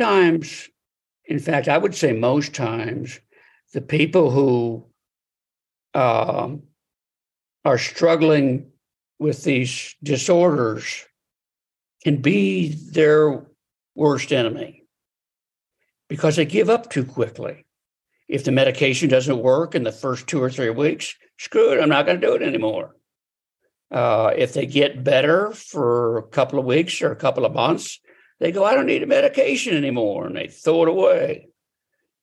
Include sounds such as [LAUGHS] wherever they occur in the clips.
times, in fact, I would say most times, the people who um, are struggling with these disorders can be their worst enemy because they give up too quickly. If the medication doesn't work in the first two or three weeks, screw it, I'm not going to do it anymore. Uh, if they get better for a couple of weeks or a couple of months, they go, I don't need a medication anymore, and they throw it away.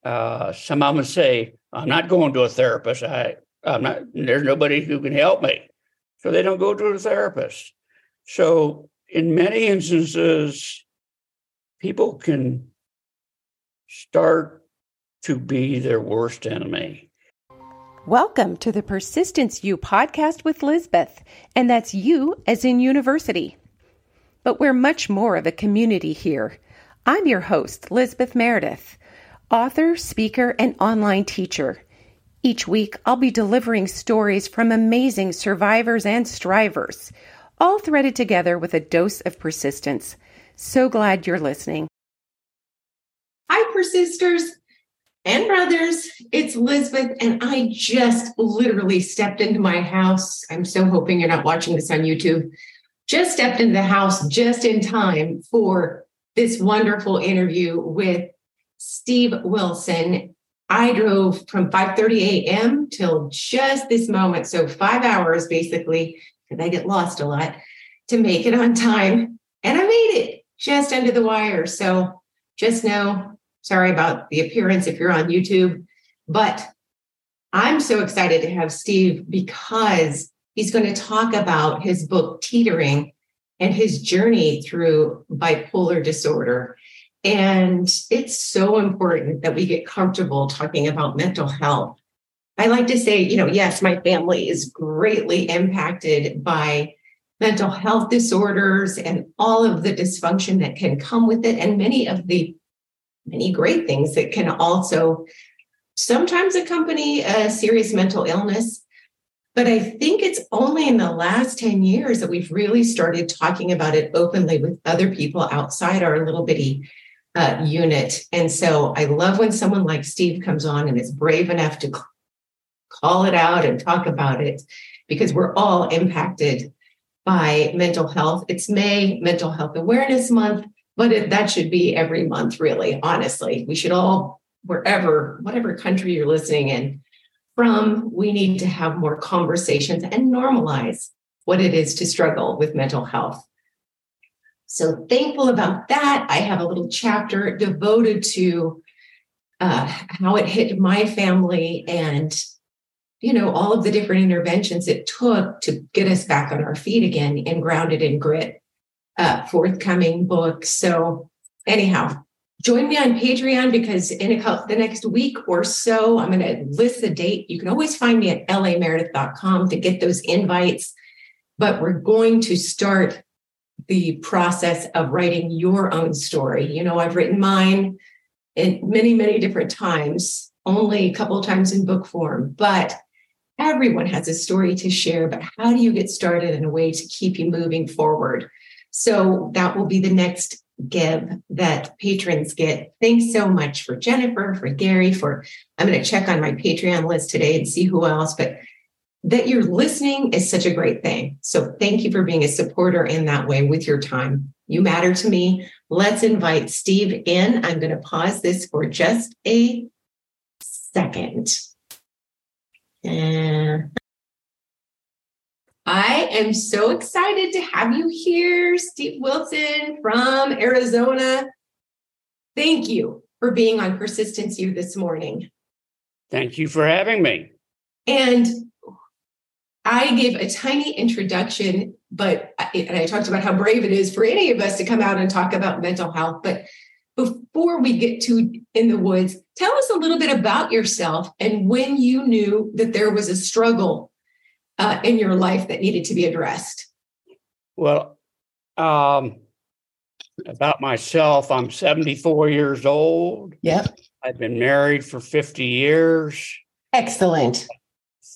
Uh, some of them say, I'm not going to a therapist. I, I'm not, there's nobody who can help me. So they don't go to a therapist. So in many instances, people can start to be their worst enemy. Welcome to the Persistence U podcast with Lizbeth, and that's you as in university. But we're much more of a community here. I'm your host, Lizbeth Meredith, author, speaker, and online teacher. Each week, I'll be delivering stories from amazing survivors and strivers, all threaded together with a dose of persistence. So glad you're listening. Hi, persisters and brothers. It's Lizbeth, and I just literally stepped into my house. I'm so hoping you're not watching this on YouTube. Just stepped into the house just in time for this wonderful interview with Steve Wilson. I drove from 5:30 a.m. till just this moment, so five hours basically, because I get lost a lot, to make it on time, and I made it just under the wire. So just know Sorry about the appearance if you're on YouTube, but I'm so excited to have Steve because he's going to talk about his book, Teetering, and his journey through bipolar disorder. And it's so important that we get comfortable talking about mental health. I like to say, you know, yes, my family is greatly impacted by mental health disorders and all of the dysfunction that can come with it, and many of the many great things that can also sometimes accompany a serious mental illness. But I think it's only in the last 10 years that we've really started talking about it openly with other people outside our little bitty uh, unit. And so I love when someone like Steve comes on and is brave enough to call it out and talk about it because we're all impacted by mental health. It's May, Mental Health Awareness Month but it, that should be every month, really, honestly. We should all, wherever, whatever country you're listening in from, we need to have more conversations and normalize what it is to struggle with mental health. So thankful about that. I have a little chapter devoted to uh, how it hit my family and you know all of the different interventions it took to get us back on our feet again and grounded in grit uh, forthcoming book. So, anyhow, join me on Patreon because in a couple, the next week or so, I'm going to list the date. You can always find me at lameredith.com to get those invites. But we're going to start the process of writing your own story. You know, I've written mine in many, many different times, only a couple of times in book form, but everyone has a story to share. But how do you get started in a way to keep you moving forward? So that will be the next give that patrons get. Thanks so much for Jennifer, for Gary, for I'm going to check on my Patreon list today and see who else, but that you're listening is such a great thing. So thank you for being a supporter in that way with your time. You matter to me. Let's invite Steve in. I'm going to pause this for just a second. And I am so excited to have you here, Steve Wilson from Arizona. Thank you for being on Persistence U this morning. Thank you for having me. And I gave a tiny introduction, but and I talked about how brave it is for any of us to come out and talk about mental health. But before we get to in the woods, tell us a little bit about yourself and when you knew that there was a struggle uh, in your life that needed to be addressed? Well, um, about myself, I'm 74 years old. Yep. I've been married for 50 years. Excellent.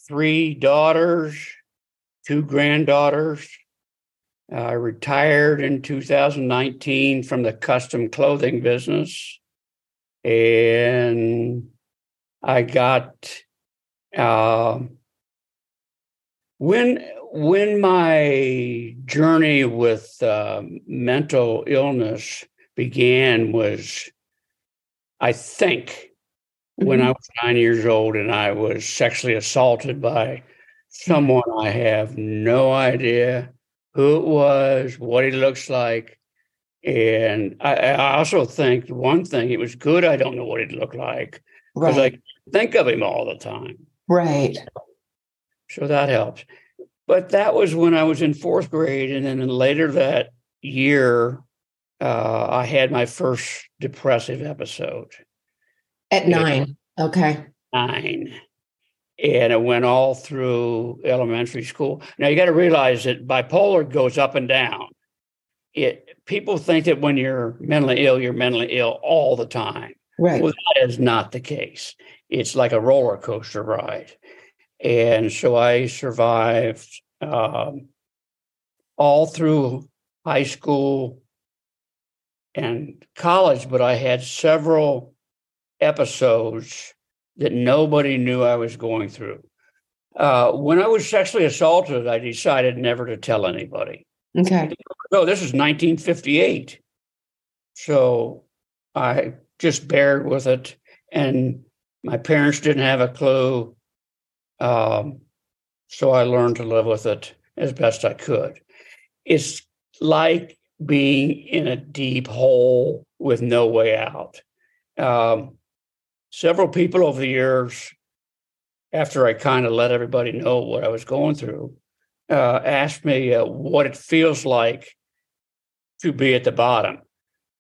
Three daughters, two granddaughters. I retired in 2019 from the custom clothing business. And I got uh, when when my journey with uh, mental illness began was, I think, mm-hmm. when I was nine years old and I was sexually assaulted by someone I have no idea who it was, what he looks like. And I, I also think one thing, it was good I don't know what he looked like. Because right. I think of him all the time. Right. So that helps. But that was when I was in fourth grade. And then later that year, uh, I had my first depressive episode. At nine. Okay. Nine and it went all through elementary school. Now you got to realize that bipolar goes up and down. It people think that when you're mentally ill, you're mentally ill all the time. Right. Well, that is not the case. It's like a roller coaster ride, and so I survived um, all through high school and college, but I had several episodes that nobody knew I was going through. Uh, when I was sexually assaulted, I decided never to tell anybody. Okay. No, this is 1958. So I just bared with it. And my parents didn't have a clue. Um, so I learned to live with it as best I could. It's like being in a deep hole with no way out. Um, several people over the years, after I kind of let everybody know what I was going through, uh, asked me uh, what it feels like to be at the bottom.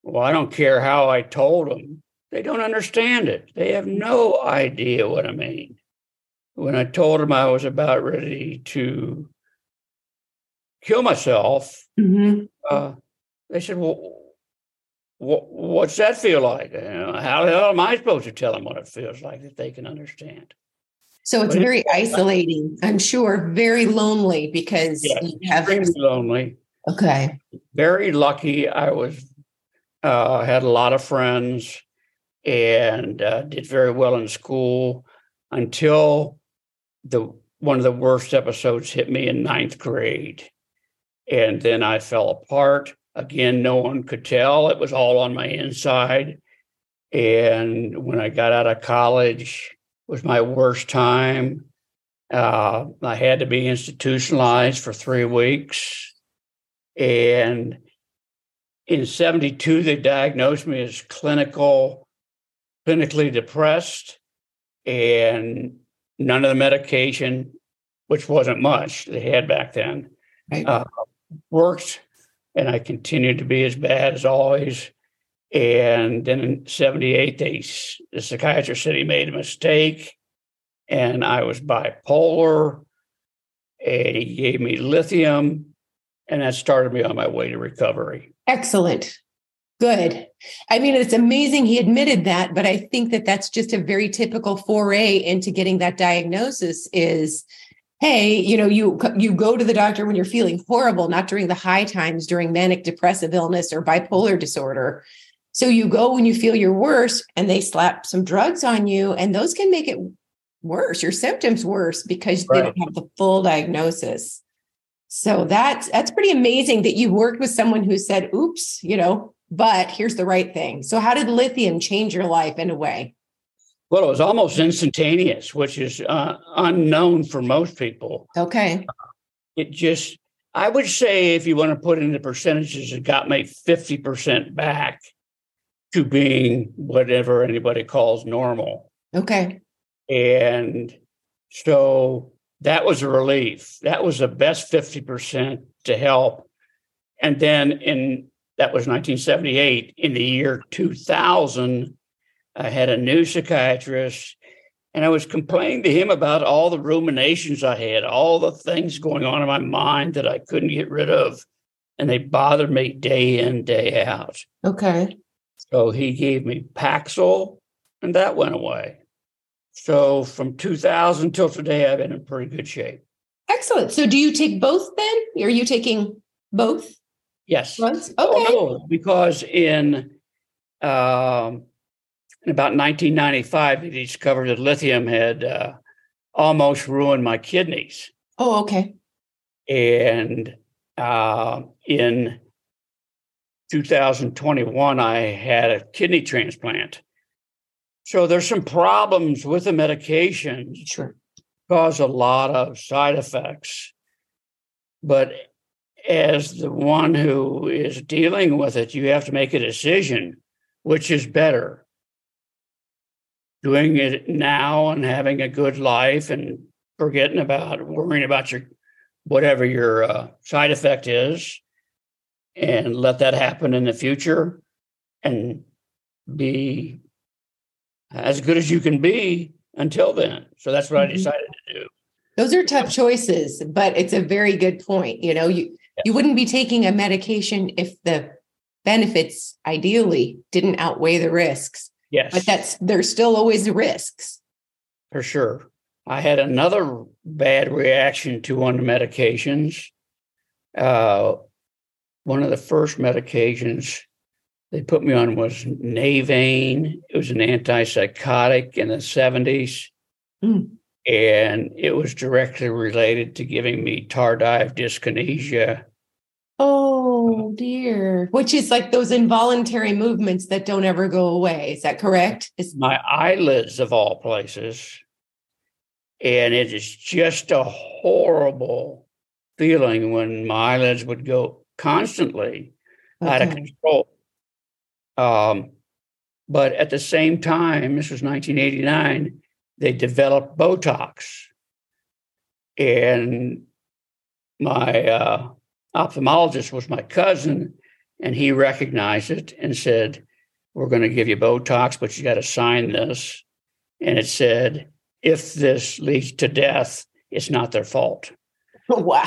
Well, I don't care how I told them, they don't understand it. They have no idea what I mean. When I told them I was about ready to kill myself, mm-hmm. uh, they said, Well, what's that feel like? You know, how the hell am I supposed to tell them what it feels like that they can understand? So it's but very isolating, I'm sure, very lonely because yeah, you have extremely lonely. Okay. Very lucky. I was uh, had a lot of friends and uh, did very well in school until the one of the worst episodes hit me in ninth grade, and then I fell apart Again, no one could tell. It was all on my inside. And when I got out of college, was my worst time. Uh, I had to be institutionalized for three weeks. And in 72, they diagnosed me as clinical, clinically depressed, and none of the medication, which wasn't much they had back then, right. uh, worked and I continued to be as bad as always. And then in 78, they, the psychiatrist said he made a mistake and I was bipolar. And he gave me lithium, and that started me on my way to recovery. Excellent. Good. I mean, it's amazing he admitted that, but I think that that's just a very typical foray into getting that diagnosis is hey you know you you go to the doctor when you're feeling horrible not during the high times during manic depressive illness or bipolar disorder so you go when you feel your worst and they slap some drugs on you and those can make it worse your symptoms worse because right. they don't have the full diagnosis so that's that's pretty amazing that you worked with someone who said oops you know but here's the right thing so how did lithium change your life in a way well, it was almost instantaneous, which is uh, unknown for most people. Okay. It just, I would say, if you want to put into percentages, it got me 50% back to being whatever anybody calls normal. Okay. And so that was a relief. That was the best 50% to help. And then in that was 1978. In the year 2000, I had a new psychiatrist, and I was complaining to him about all the ruminations I had, all the things going on in my mind that I couldn't get rid of. And they bothered me day in, day out. Okay. So he gave me Paxil, and that went away. So from 2000 till today, I've been in pretty good shape. Excellent. So do you take both then? Are you taking Both Yes. drugs? Okay. Oh, no, because in um, in about 1995, they discovered that lithium had uh, almost ruined my kidneys. Oh, okay. And uh, in 2021, I had a kidney transplant. So there's some problems with the medication, Sure. cause a lot of side effects. But as the one who is dealing with it, you have to make a decision which is better doing it now and having a good life and forgetting about worrying about your whatever your uh, side effect is and let that happen in the future and be as good as you can be until then so that's what Mhm. i decided to do Those are tough choices, but it's a very good point. You know, you you wouldn't be taking a medication if the benefits ideally didn't outweigh the risks. yes But that's there's still always the risks. for sure. I had another bad reaction to one of the medications. Uh, one of the first medications they put me on was Navane. It was an antipsychotic in the 70s. Mm. And it was directly related to giving me tardive dyskinesia. Oh dear. Which is like those involuntary movements that don't ever go away. Is that correct? Is my eyelids of all places. And it is just a horrible feeling when my eyelids would go constantly out of control. Um, but at the same time, this was 1989, they developed Botox. And my uh, ophthalmologist was my cousin, and he recognized it and said, We're going to give you Botox, but you got to sign this. And it said, If this leads to death, it's not their fault. [LAUGHS] wow.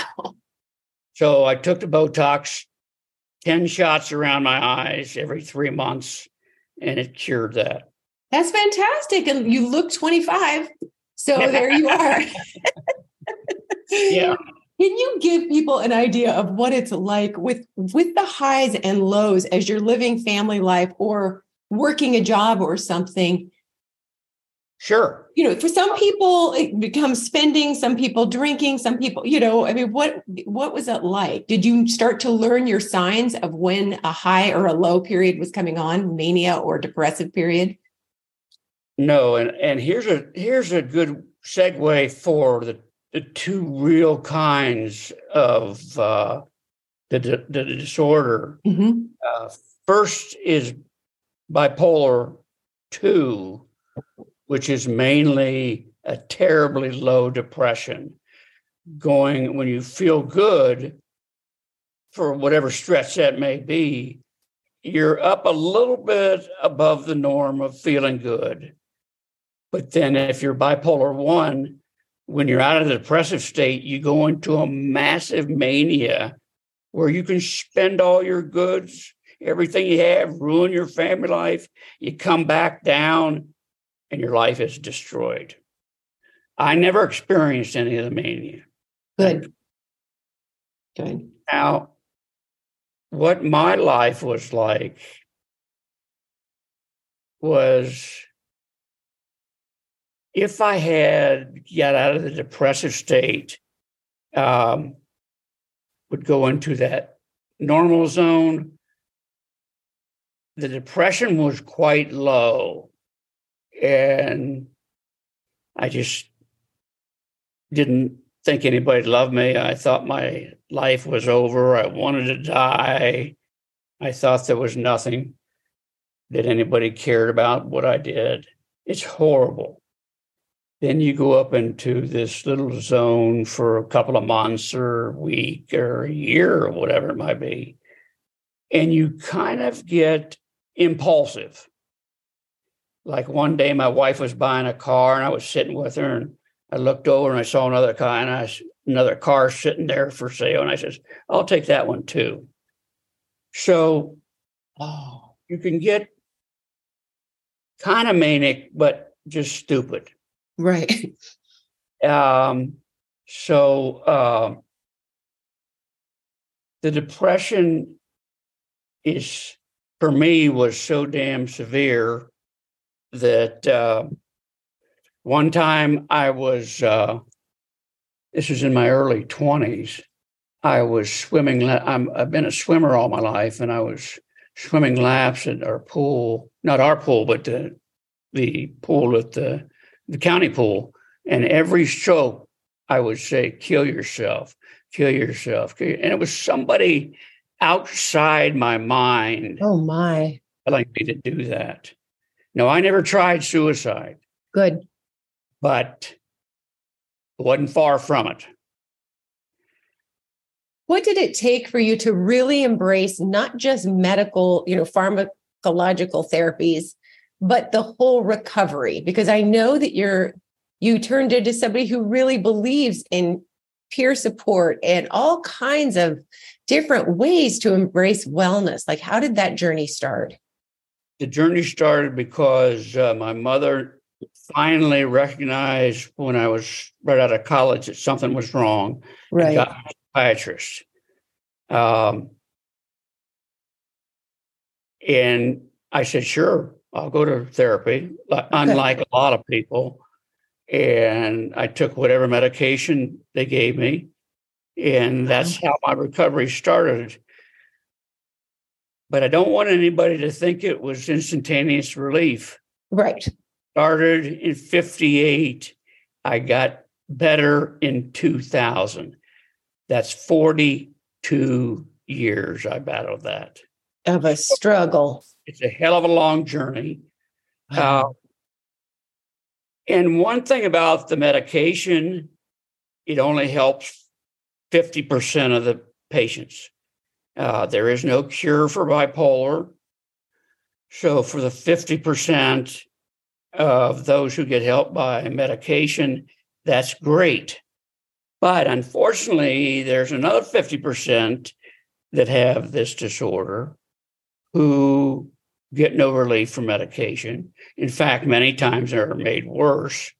So I took the Botox, 10 shots around my eyes every three months, and it cured that. That's fantastic. And you look 25. So there you are. [LAUGHS] Yeah. Can you give people an idea of what it's like with with the highs and lows as you're living family life or working a job or something? Sure. You know, for some people it becomes spending, some people drinking, some people, you know, I mean, what what was it like? Did you start to learn your signs of when a high or a low period was coming on, mania or depressive period? No, and, and here's a here's a good segue for the, the two real kinds of uh, the, the, the disorder. Mhm. Uh, first is bipolar two, which is mainly a terribly low depression. Going when you feel good for whatever stretch that may be, you're up a little bit above the norm of feeling good. But then if you're bipolar one, when you're out of the depressive state, you go into a massive mania where you can spend all your goods, everything you have, ruin your family life. You come back down and your life is destroyed. I never experienced any of the mania. Good. Good. Now, what my life was like was if I had got out of the depressive state, um, would go into that normal zone. The depression was quite low, and I just didn't think anybody loved me. I thought my life was over. I wanted to die. I thought there was nothing that anybody cared about what I did. It's horrible. Then you go up into this little zone for a couple of months or a week or a year or whatever it might be. And you kind of get impulsive. Like one day, my wife was buying a car and I was sitting with her and I looked over and I saw another car and I another car sitting there for sale, and I says, "I'll take that one too." So, oh, you can get kind of manic, but just stupid. Right. Um, so uh, the depression is for me was so damn severe that uh, one time I was uh, this was in my early twenties. I was swimming. I'm, I've been a swimmer all my life, and I was swimming laps at our pool, not our pool, but the the pool at the the county pool. And every stroke, I would say, "Kill yourself, kill yourself," and it was somebody outside my mind. Oh my! Telling me to do that. No, I never tried suicide. Good, but wasn't far from it. What did it take for you to really embrace not just medical, you know, pharmacological therapies, but the whole recovery? Because I know that you're you turned into somebody who really believes in peer support and all kinds of different ways to embrace wellness. Like, how did that journey start? The journey started because uh, my mother finally recognized when I was right out of college that something was wrong. Right. Got a psychiatrist. Um, and I said, sure, I'll go to therapy, unlike a lot of people. And I took whatever medication they gave me. And that's how my recovery started. But I don't want anybody to think it was instantaneous relief. Right started in 58. I got better in 2000. That's 42 years I battled that. Of a struggle. It's a hell of a long journey. Uh, and one thing about the medication, it only helps 50% of the patients. Uh, there is no cure for bipolar. So for the 50%, of those who get help by medication, that's great. But unfortunately, there's another 50% that have this disorder who get no relief from medication. In fact, many times they're made worse.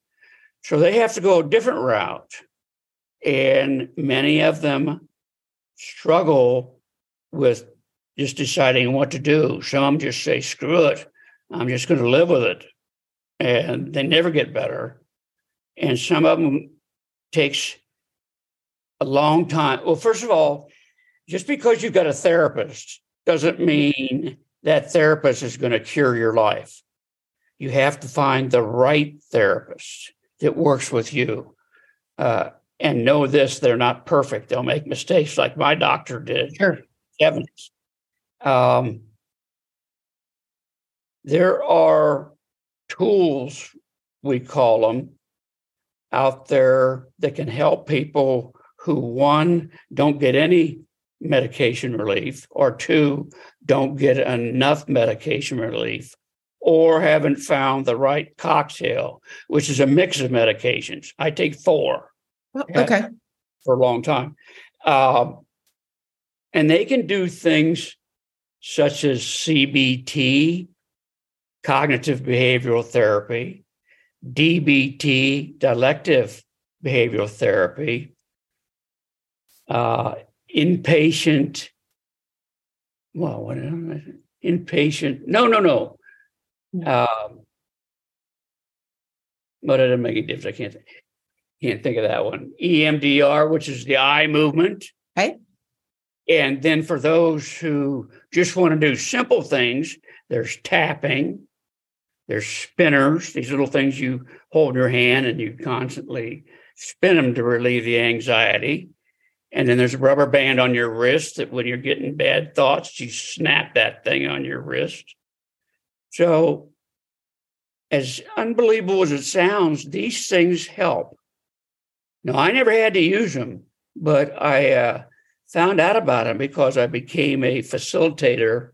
So they have to go a different route. And many of them struggle with just deciding what to do. Some just say, screw it, I'm just going to live with it and they never get better. And some of them takes a long time. Well, first of all, just because you've got a therapist doesn't mean that therapist is going to cure your life. You have to find the right therapist that works with you. Uh, and know this, they're not perfect. They'll make mistakes like my doctor did. Sure. 70s. Um, there are tools, we call them, out there that can help people who, one, don't get any medication relief, or two, don't get enough medication relief, or haven't found the right cocktail, which is a mix of medications. I take four. Oh, okay. For a long time. Um, and they can do things such as CBT, cognitive behavioral therapy, DBT, dialective behavioral therapy, uh, inpatient, well, what inpatient, no, no, no. Um, but it doesn't make any difference. I can't, can't think of that one. EMDR, which is the eye movement. Right. And then for those who just want to do simple things, there's tapping, there's spinners, these little things you hold in your hand and you constantly spin them to relieve the anxiety. And then there's a rubber band on your wrist that when you're getting bad thoughts, you snap that thing on your wrist. So, as unbelievable as it sounds, these things help. Now, I never had to use them, but I uh, found out about them because I became a facilitator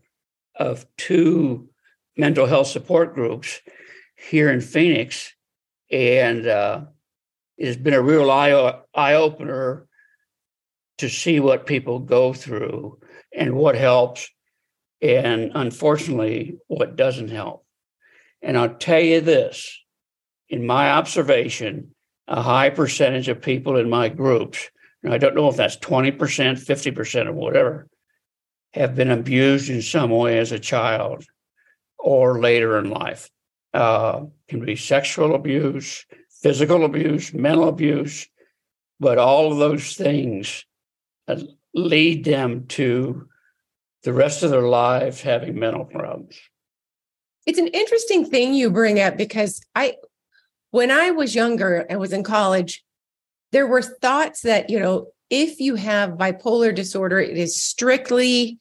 of two mental health support groups here in Phoenix, and uh, it's been a real eye eye opener to see what people go through and what helps, and unfortunately, what doesn't help. And I'll tell you this: in my observation, a high percentage of people in my groups I don't know if that's 20%, 50%, or whatever, have been abused in some way as a child or later in life. Uh, can be sexual abuse, physical abuse, mental abuse, but all of those things lead them to the rest of their lives having mental problems. It's an interesting thing you bring up because I, when I was younger and was in college, there were thoughts that, you know, if you have bipolar disorder, it is strictly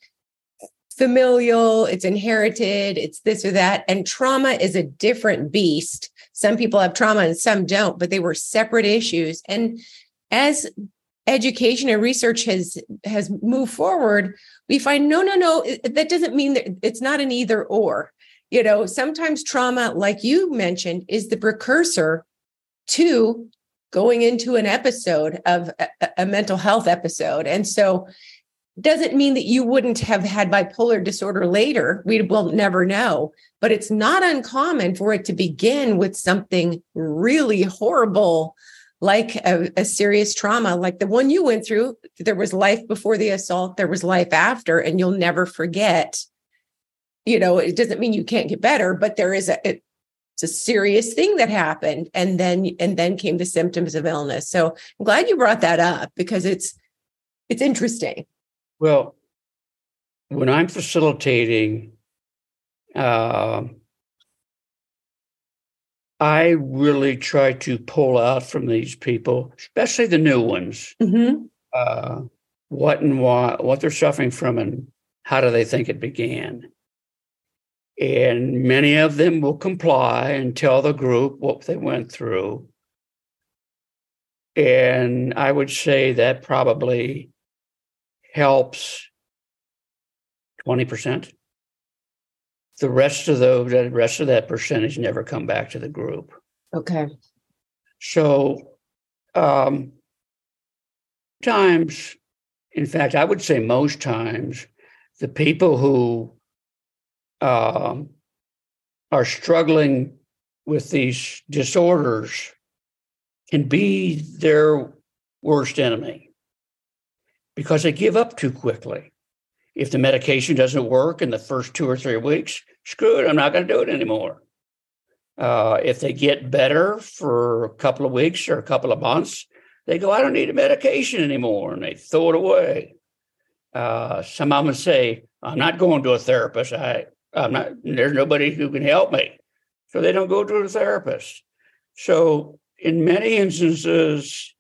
familial, it's inherited, it's this or that. And trauma is a different beast. Some people have trauma and some don't, but they were separate issues. And as education and research has has moved forward, we find no, no, no, that doesn't mean that it's not an either or. You know, sometimes trauma, like you mentioned, is the precursor to going into an episode of a, a mental health episode. And so doesn't mean that you wouldn't have had bipolar disorder later. We will never know, but it's not uncommon for it to begin with something really horrible, like a, a, serious trauma, like the one you went through. There was life before the assault, there was life after, and you'll never forget. You know, it doesn't mean you can't get better, but there is a, it, it's a serious thing that happened and then and then came the symptoms of illness so i'm glad you brought that up because it's it's interesting well, when I'm facilitating, uh, I really try to pull out from these people, especially the new ones, mm-hmm. uh, what and why, what they're suffering from, and how do they think it began. And many of them will comply and tell the group what they went through. And I would say that probably helps 20%. The rest of those, the rest of that percentage never come back to the group. Okay. So um times, in fact, I would say most times, the people who um, are struggling with these disorders can be their worst enemy because they give up too quickly. If the medication doesn't work in the first two or three weeks, screw it, I'm not going to do it anymore. Uh, if they get better for a couple of weeks or a couple of months, they go, I don't need a medication anymore, and they throw it away. Uh, some of them say, I'm not going to a therapist. I, I'm not, there's nobody who can help me. So they don't go to a therapist. So in many instances,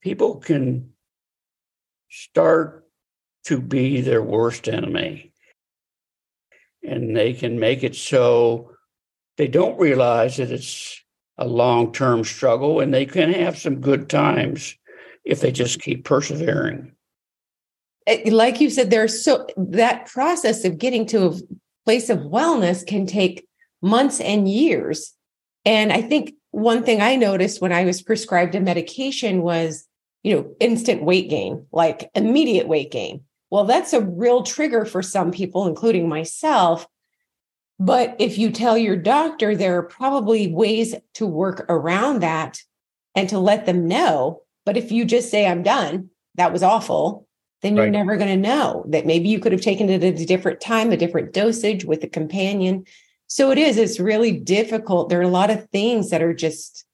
people can start to be their worst enemy. And they can make it so they don't realize that it's a long term struggle and they can have some good times if they just keep persevering. Eh, like you said, there's so that process of getting to a place of wellness can take months and years. And I think one thing I noticed when I was prescribed a medication was you know, instant weight gain, like immediate weight gain. Well, that's a real trigger for some people, including myself. But if you tell your doctor, there are probably ways to work around that and to let them know. But if you just say, I'm done, that was awful, then you're right. never going to know that maybe you could have taken it at a different time, a different dosage with a companion. So it is, it's really difficult. There are a lot of things that are just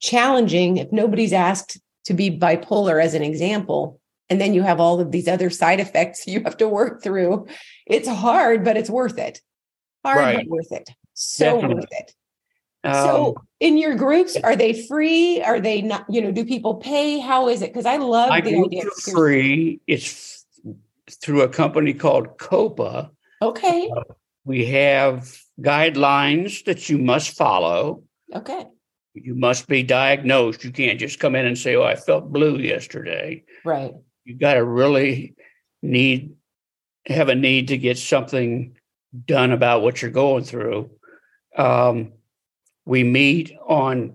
challenging if nobody's asked to be bipolar as an example and then you have all of these other side effects [LAUGHS] you have to work through. It's hard but it's worth it. Hard right. but worth it. So Definitely. worth it. Um, so in your groups are they free? Are they not you know do people pay? How is it? Because i love the idea free. It's through a company called copa. Okay. Uh, we have guidelines that you must follow. Okay. You must be diagnosed. You can't just come in and say, "Oh, I felt blue yesterday." Right. You got to really need have a need to get something done about what you're going through. Um, we meet on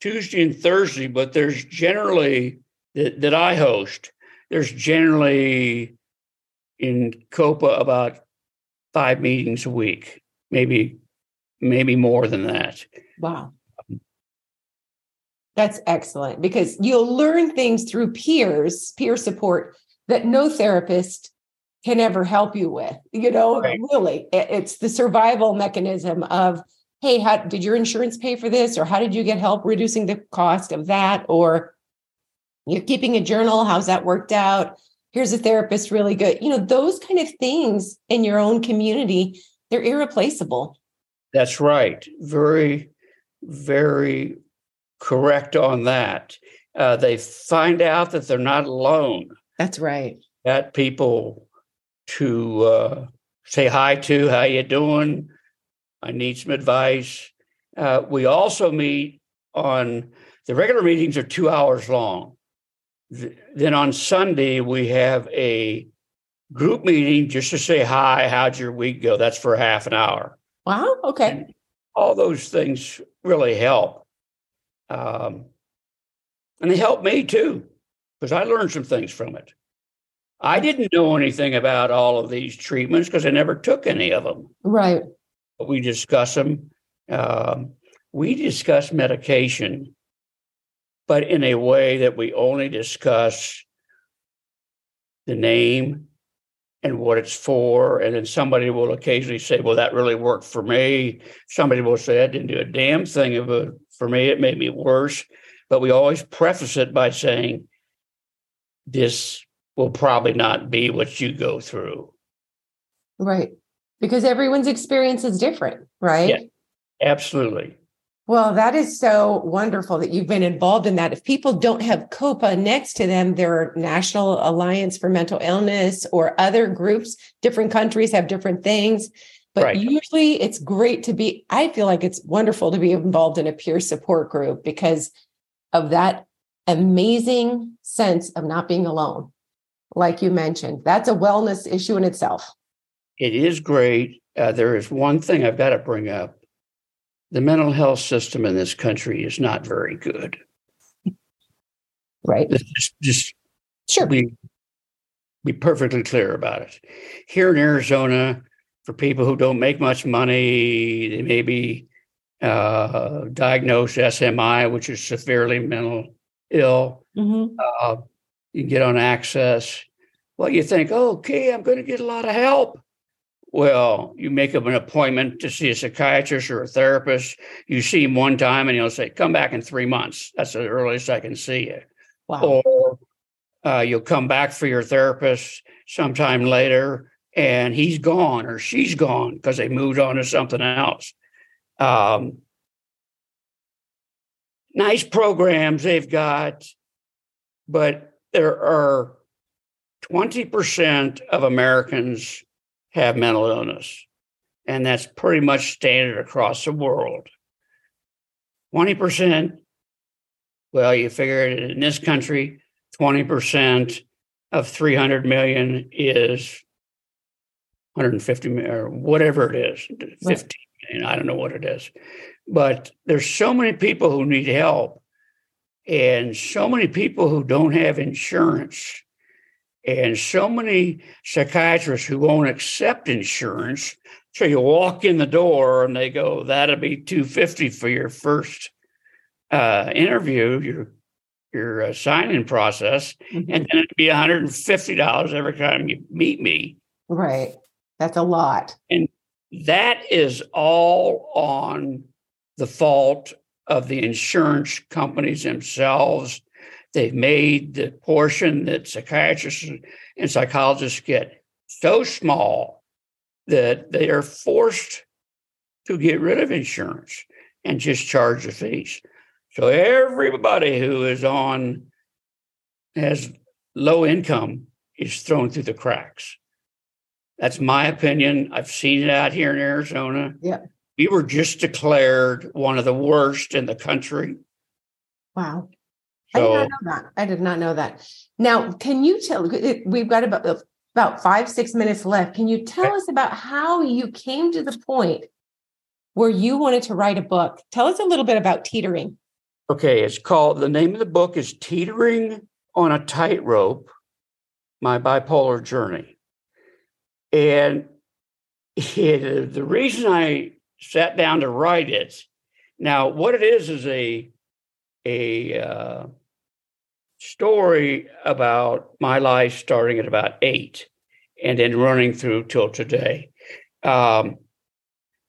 Tuesday and Thursday, but there's generally that, that I host. There's generally in COPA about five meetings a week, maybe maybe more than that. Wow That's excellent because you'll learn things through peers, peer support that no therapist can ever help you with. You know, right. really, it's the survival mechanism of, hey, how did your insurance pay for this? Or how did you get help reducing the cost of that? Or you're keeping a journal, how's that worked out? Here's a therapist really good. You know, those kind of things in your own community, they're irreplaceable. That's right. Very, very correct on that. Uh, they find out that they're not alone. That's right. Got people to uh, say hi to. How you doing? I need some advice. Uh, we also meet on the regular meetings are two hours long. then on Sunday we have a group meeting just to say hi. How'd your week go? That's for half an hour. Wow. Okay. And all those things really help. Um, and they help me too, because I learned some things from it. I didn't know anything about all of these treatments because I never took any of them. Right. But we discuss them. Um, we discuss medication, but in a way that we only discuss the name and what it's for. And then somebody will occasionally say, Well, that really worked for me. Somebody will say, I didn't do a damn thing of it for me. It made me worse. But we always preface it by saying, This will probably not be what you go through. Right. Because everyone's experience is different, right? Yeah, absolutely. Well, that is so wonderful that you've been involved in that. If people don't have COPA next to them, there are National Alliance for Mental Illness or other groups. Different countries have different things. But right. usually it's great to be, I feel like it's wonderful to be involved in a peer support group because of that amazing sense of not being alone. Like you mentioned, that's a wellness issue in itself. It is great. Uh, there is one thing I've got to bring up the mental health system in this country is not very good. Right. Just, just sure. be, be perfectly clear about it. Here in Arizona, for people who don't make much money, they may be uh, diagnosed SMI, which is severely mental ill. Mm-hmm. Uh, you get on AHCCCS. Well, you think, okay, I'm going to get a lot of help. Well, you make up an appointment to see a psychiatrist or a therapist. You see him one time and he'll say, come back in three months. That's the earliest I can see you. Wow. Or uh, you'll come back for your therapist sometime later and he's gone or she's gone because they moved on to something else. Um, nice programs they've got, but there are 20% of Americans have mental illness. And that's pretty much standard across the world. 20%, well, you figure it in this country, 20% of 300 million is 150 million or whatever it is, 15 million, I don't know what it is. But there's so many people who need help and so many people who don't have insurance and so many psychiatrists who won't accept insurance. So you walk in the door and they go, that'll be 250 for your first uh, interview, your your uh, signing process, mm-hmm. and then it'd be $150 every time you meet me. Right. That's a lot. And that is all on the fault of the insurance companies themselves They've made the portion that psychiatrists and psychologists get so small that they are forced to get rid of insurance and just charge the fees. So everybody who is on has low income is thrown through the cracks. That's my opinion. I've seen it out here in Arizona. Yeah. We were just declared one of the worst in the country. Wow. So, I did not know that. I did not know that. Now, can you tell? We've got about about five six minutes left. Can you tell us about how you came to the point where you wanted to write a book? Tell us a little bit about teetering. Okay, it's called. The name of the book is "Teetering on a Tightrope: My Bipolar Journey," and it, the reason I sat down to write it. Now, what it is is a a uh, story about my life starting at about eight and then running through till today. Um,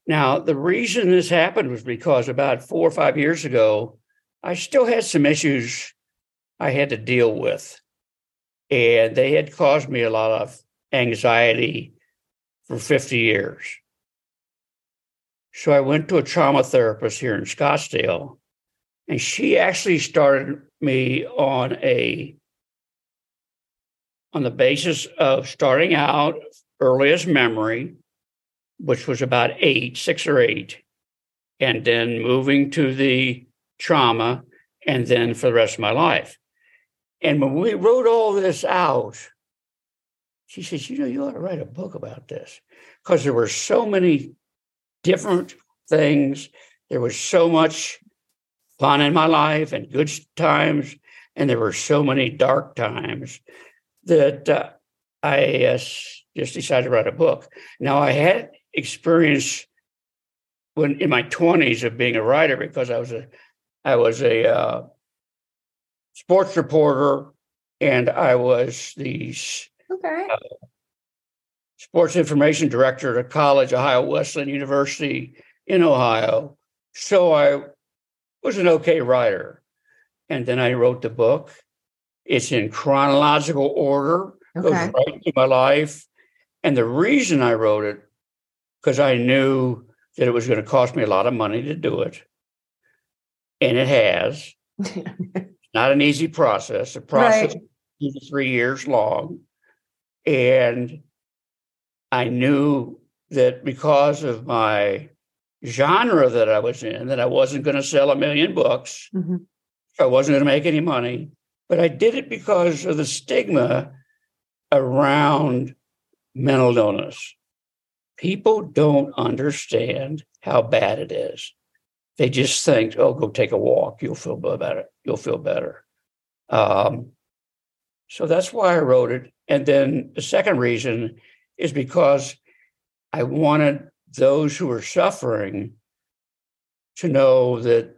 now, the reason this happened was because about four or five years ago, I still had some issues I had to deal with. And they had caused me a lot of anxiety for 50 years. So I went to a trauma therapist here in Scottsdale, and she actually started me on a on the basis of starting out earliest memory, which was about eight, six or eight, and then moving to the trauma, and then for the rest of my life. And when we wrote all this out, she says, You know, you ought to write a book about this because there were so many different things. There was so much fun in my life and good times, and there were so many dark times that uh, I uh, just decided to write a book. Now, I had experience when in my 20s of being a writer because I was a I was a uh, sports reporter and I was the okay. uh, sports information director at a college, Ohio Wesleyan University in Ohio. So I was an okay writer. And then I wrote the book. It's in chronological order, okay. goes right through my life. And the reason I wrote it, because I knew that it was going to cost me a lot of money to do it. And it has. [LAUGHS] Not an easy process. The process Right. two to three years long. And I knew that because of my genre that I was in, that I wasn't going to sell a million books. Mhm. I wasn't going to make any money. But I did it because of the stigma around mental illness. People don't understand how bad it is. They just think, oh, go take a walk. You'll feel better. You'll feel better. Um, so that's why I wrote it. And then the second reason is because I wanted those who are suffering to know that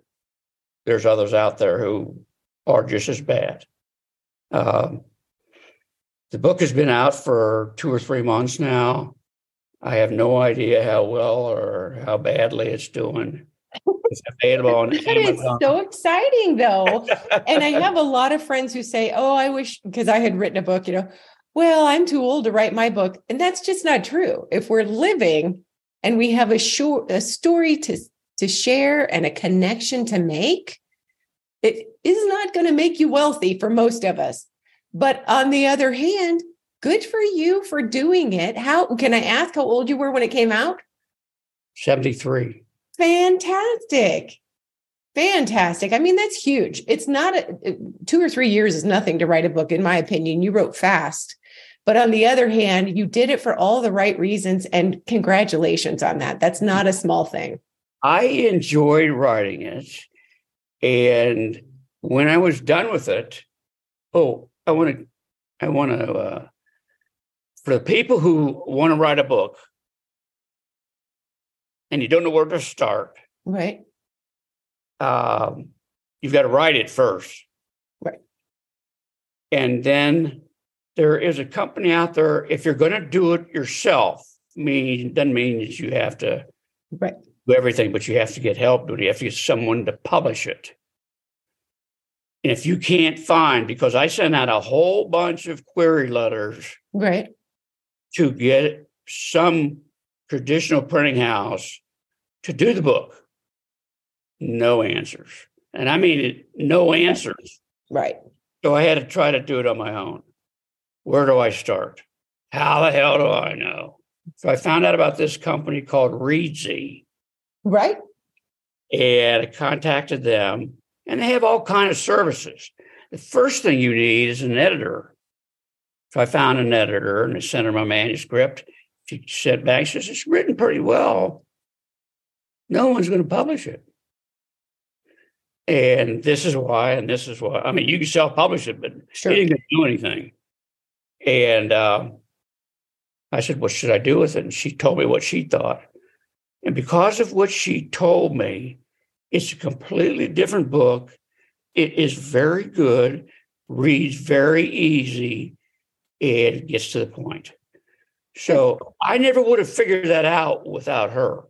there's others out there who are just as bad. Um, the book has been out for two or three months now. I have no idea how well or how badly it's doing. It's available [LAUGHS] on Amazon. so exciting, though. [LAUGHS] and I have a lot of friends who say, "Oh, I wish because I had written a book." You know, well, I'm too old to write my book, and that's just not true. If we're living and we have a short a story to to share and a connection to make, it is not going to make you wealthy for most of us. But on the other hand, good for you for doing it. How can I ask how old you were when it came out? 73. Fantastic. Fantastic. I mean, that's huge. It's not a two or three years is nothing to write a book, in my opinion. You wrote fast. But on the other hand, you did it for all the right reasons. And congratulations on that. That's not a small thing. I enjoyed writing it. And when I was done with it, oh, I want to, I want to, uh, for the people who want to write a book and you don't know where to start, Right. um, you've got to write it first. Right. And then there is a company out there, if you're going to do it yourself, mean doesn't mean that you have to Right. do everything, but you have to get help. You have to get someone to publish it. And if you can't find, because I sent out a whole bunch of query letters Right. to get some traditional printing house to do the book, no answers. And I mean, it, no answers. Right. So I had to try to do it on my own. Where do I start? How the hell do I know? So I found out about this company called Reedsy. Right. and I contacted them and they have all kind of services. The first thing you need is an editor. So I found an editor and I sent her my manuscript. She said back, she says, it's written pretty well. No one's going to publish it. And this is why, and this is why. I mean, you can self-publish it, but Sure. it ain't going to do anything. And uh, I said, What should I do with it? And she told me what she thought. And because of what she told me, it's a completely different book. it is very good, reads very easy, and gets to the point. So I never would have figured that out without her.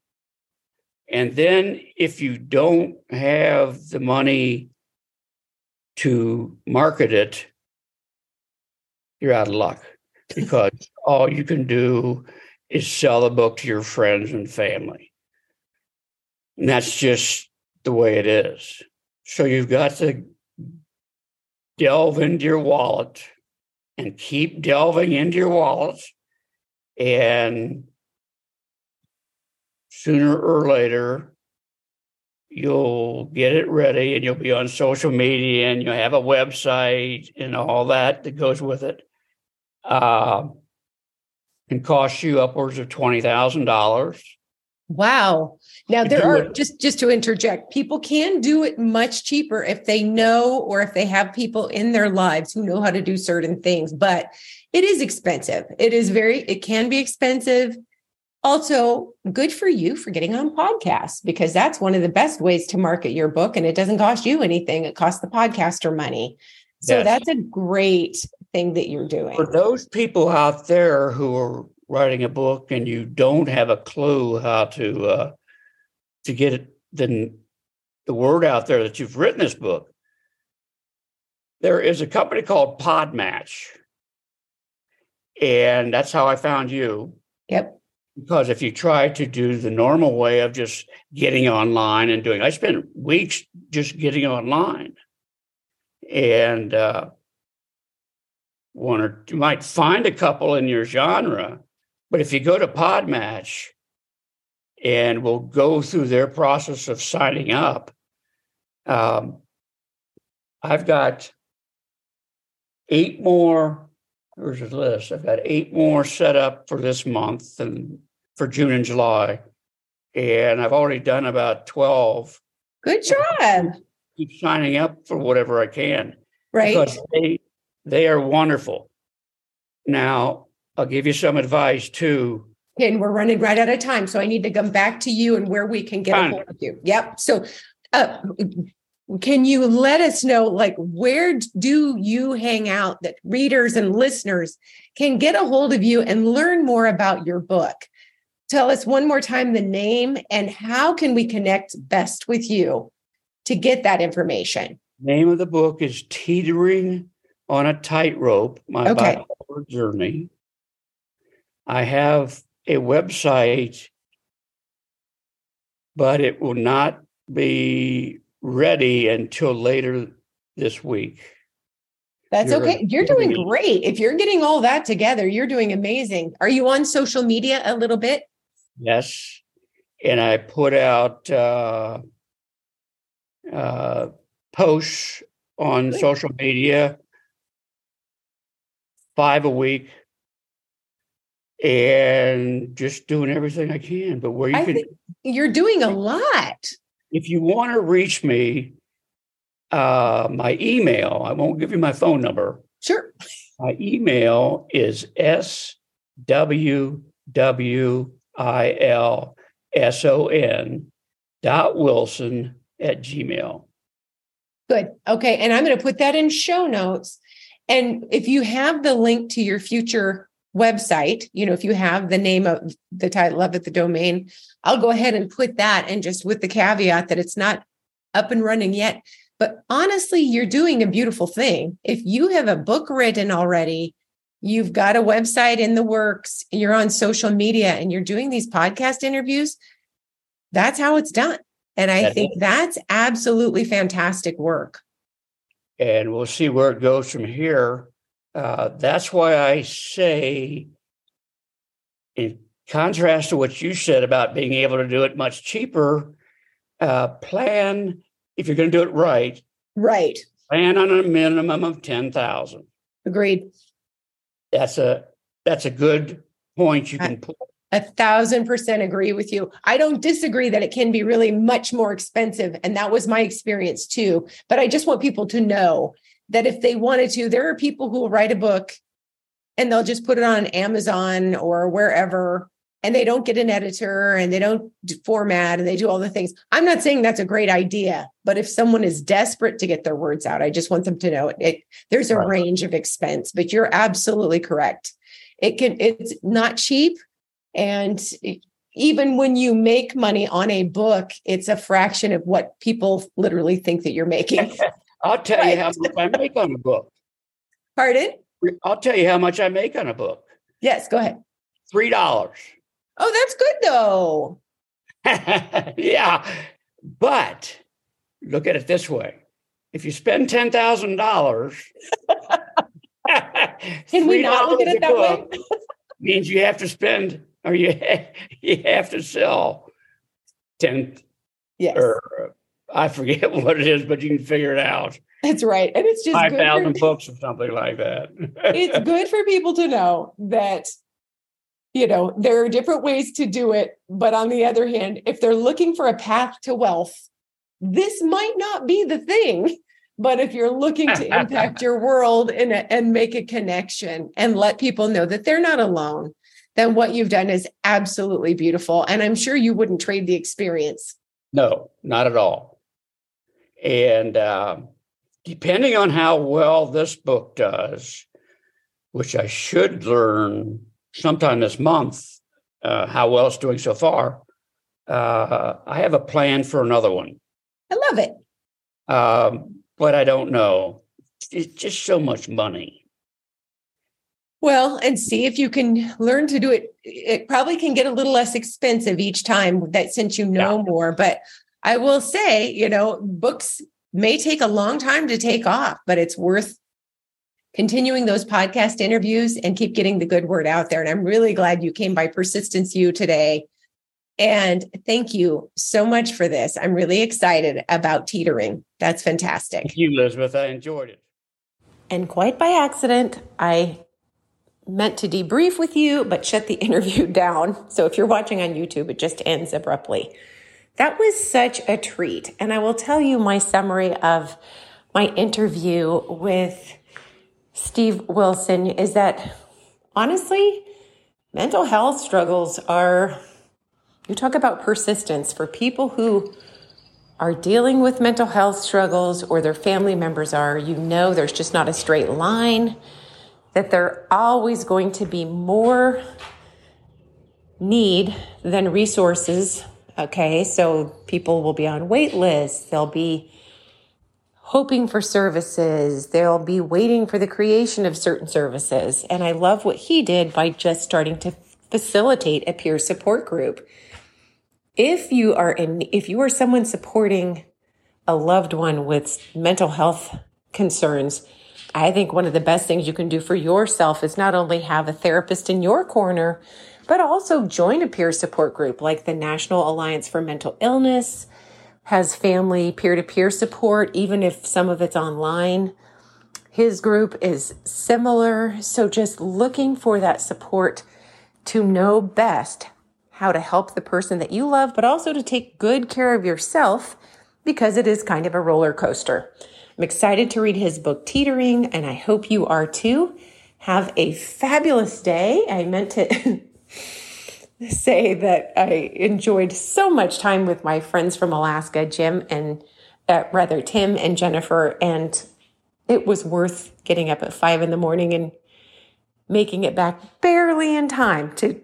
And then if you don't have the money to market it, you're out of luck because all you can do is sell the book to your friends and family. And that's just the way it is. So you've got to delve into your wallet and keep delving into your wallet. And sooner or later, you'll get it ready and you'll be on social media and you'll have a website and all that that goes with it. Uh, can cost you upwards of twenty thousand dollars. Wow. Now there are just just to interject, people can do it much cheaper if they know or if they have people in their lives who know how to do certain things, but it is expensive. It is very it can be expensive. Also, good for you for getting on podcasts because that's one of the best ways to market your book and it doesn't cost you anything. It costs the podcaster money. So yes. that's a great thing that you're doing. For those people out there who are writing a book and you don't have a clue how to uh, to get it, the the word out there that you've written this book, there is a company called Podmatch, and that's how I found you. Yep. Because if you try to do the normal way of just getting online and doing, I spent weeks just getting online, and uh, one or you might find a couple in your genre, but if you go to Podmatch and we'll go through their process of signing up, um, I've got eight more. Where's the list? I've got eight more set up for this month and for June and July, and I've already done about twelve. Good job. Keep signing up for whatever I can. Right. Because they they are wonderful. Now, I'll give you some advice too. And we're running right out of time. So I need to come back to you and where we can get a hold of you. Yep. So uh, can you let us know like where do you hang out that readers and listeners can get a hold of you and learn more about your book? Tell us one more time the name and how can we connect best with you to get that information? Name of the book is Teetering on a tightrope, my okay. journey. I have a website, but it will not be ready until later this week. That's you're, okay. You're doing great. If you're getting all that together, you're doing amazing. Are you on social media a little bit? Yes. And I put out uh, uh, posts on social media five a week and just doing everything I can. But where you I can, you're doing a lot. If you want to reach me, uh, my email, I won't give you my phone number. Sure. My email is S W W I L S O N dot Wilson at Gmail. Good. Okay. And I'm going to put that in show notes and if you have the link to your future website, you know, if you have the name of the title of it, the domain, I'll go ahead and put that and just with the caveat that it's not up and running yet. But honestly, you're doing a beautiful thing. If you have a book written already, you've got a website in the works, you're on social media and you're doing these podcast interviews, that's how it's done. And I think that's absolutely fantastic work and we'll see where it goes from here. Uh, that's why I say, in contrast to what you said about being able to do it much cheaper, uh, plan if you're going to do it right. Right. Plan on a minimum of ten thousand. Agreed. That's a that's a good point you can put a thousand percent agree with you. I don't disagree that it can be really much more expensive. And that was my experience too. But I just want people to know that if they wanted to, there are people who will write a book and they'll just put it on Amazon or wherever and they don't get an editor and they don't format and they do all the things. I'm not saying that's a great idea, but if someone is desperate to get their words out, I just want them to know it. it there's a right. range of expense, but you're absolutely correct. It can it's not cheap and even when you make money on a book, it's a fraction of what people literally think that you're making. [LAUGHS] I'll tell right. you how much I make on a book. Pardon? I'll tell you how much I make on a book. Yes, go ahead. Three dollars. Oh, that's good though. [LAUGHS] yeah. But look at it this way. If you spend ten thousand dollars, [LAUGHS] can we not look at it that way? means you have to spend or you [LAUGHS] you have to sell ten yes. or I forget [LAUGHS] what it is, but you can figure it out. That's right. And it's just five thousand books or something like that. it's [LAUGHS] good for people to know that you know there are different ways to do it. But on the other hand, if they're looking for a path to wealth, this might not be the thing. But if you're looking to impact your world and, and make a connection and let people know that they're not alone, then what you've done is absolutely beautiful. And I'm sure you wouldn't trade the experience. No, not at all. And uh, depending on how well this book does, which I should learn sometime this month, uh, how well it's doing so far, uh, I have a plan for another one. I love it. Um, but I don't know. It's just so much money. Well, and see if you can learn to do it. It probably can get a little less expensive each time that since you know yeah. more. But I will say, you know, books may take a long time to take off, but it's worth continuing those podcast interviews and keep getting the good word out there. And I'm really glad you came by Persistence U today and thank you so much for this. I'm really excited about teetering. That's fantastic. Thank you, Elizabeth. I enjoyed it. And quite by accident, I meant to debrief with you, but shut the [LAUGHS] interview down. So if you're watching on YouTube, it just ends abruptly. That was such a treat. And I will tell you my summary of my interview with Steve Wilson is that honestly, mental health struggles are you talk about persistence for people who are dealing with mental health struggles or their family members are, you know, there's just not a straight line, that there always going to be more need than resources. Okay. So people will be on wait lists. They'll be hoping for services. They'll be waiting for the creation of certain services. And I love what he did by just starting to facilitate a peer support group if you are in, if you are someone supporting a loved one with mental health concerns, I think one of the best things you can do for yourself is not only have a therapist in your corner, but also join a peer support group like the National Alliance for Mental Illness has family peer to peer support, even if some of it's online. His group is similar. So just looking for that support to know best how to help the person that you love, but also to take good care of yourself because it is kind of a roller coaster. I'm excited to read his book, Teetering, and I hope you are too. Have a fabulous day. I meant to [LAUGHS] say that I enjoyed so much time with my friends from Alaska, Jim and uh, rather Tim and Jennifer, and it was worth getting up at five in the morning and making it back barely in time to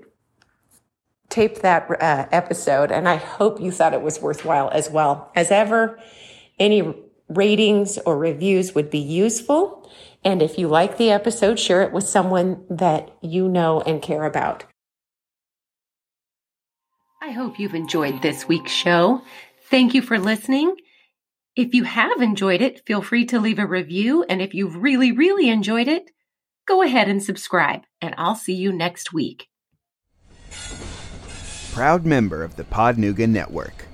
tape that uh, episode, and I hope you thought it was worthwhile as well. As ever, any ratings or reviews would be useful. And if you like the episode, share it with someone that you know and care about. I hope you've enjoyed this week's show. Thank you for listening. If you have enjoyed it, feel free to leave a review. And if you've really, really enjoyed it, go ahead and subscribe. And I'll see you next week proud member of the Podnuga Network.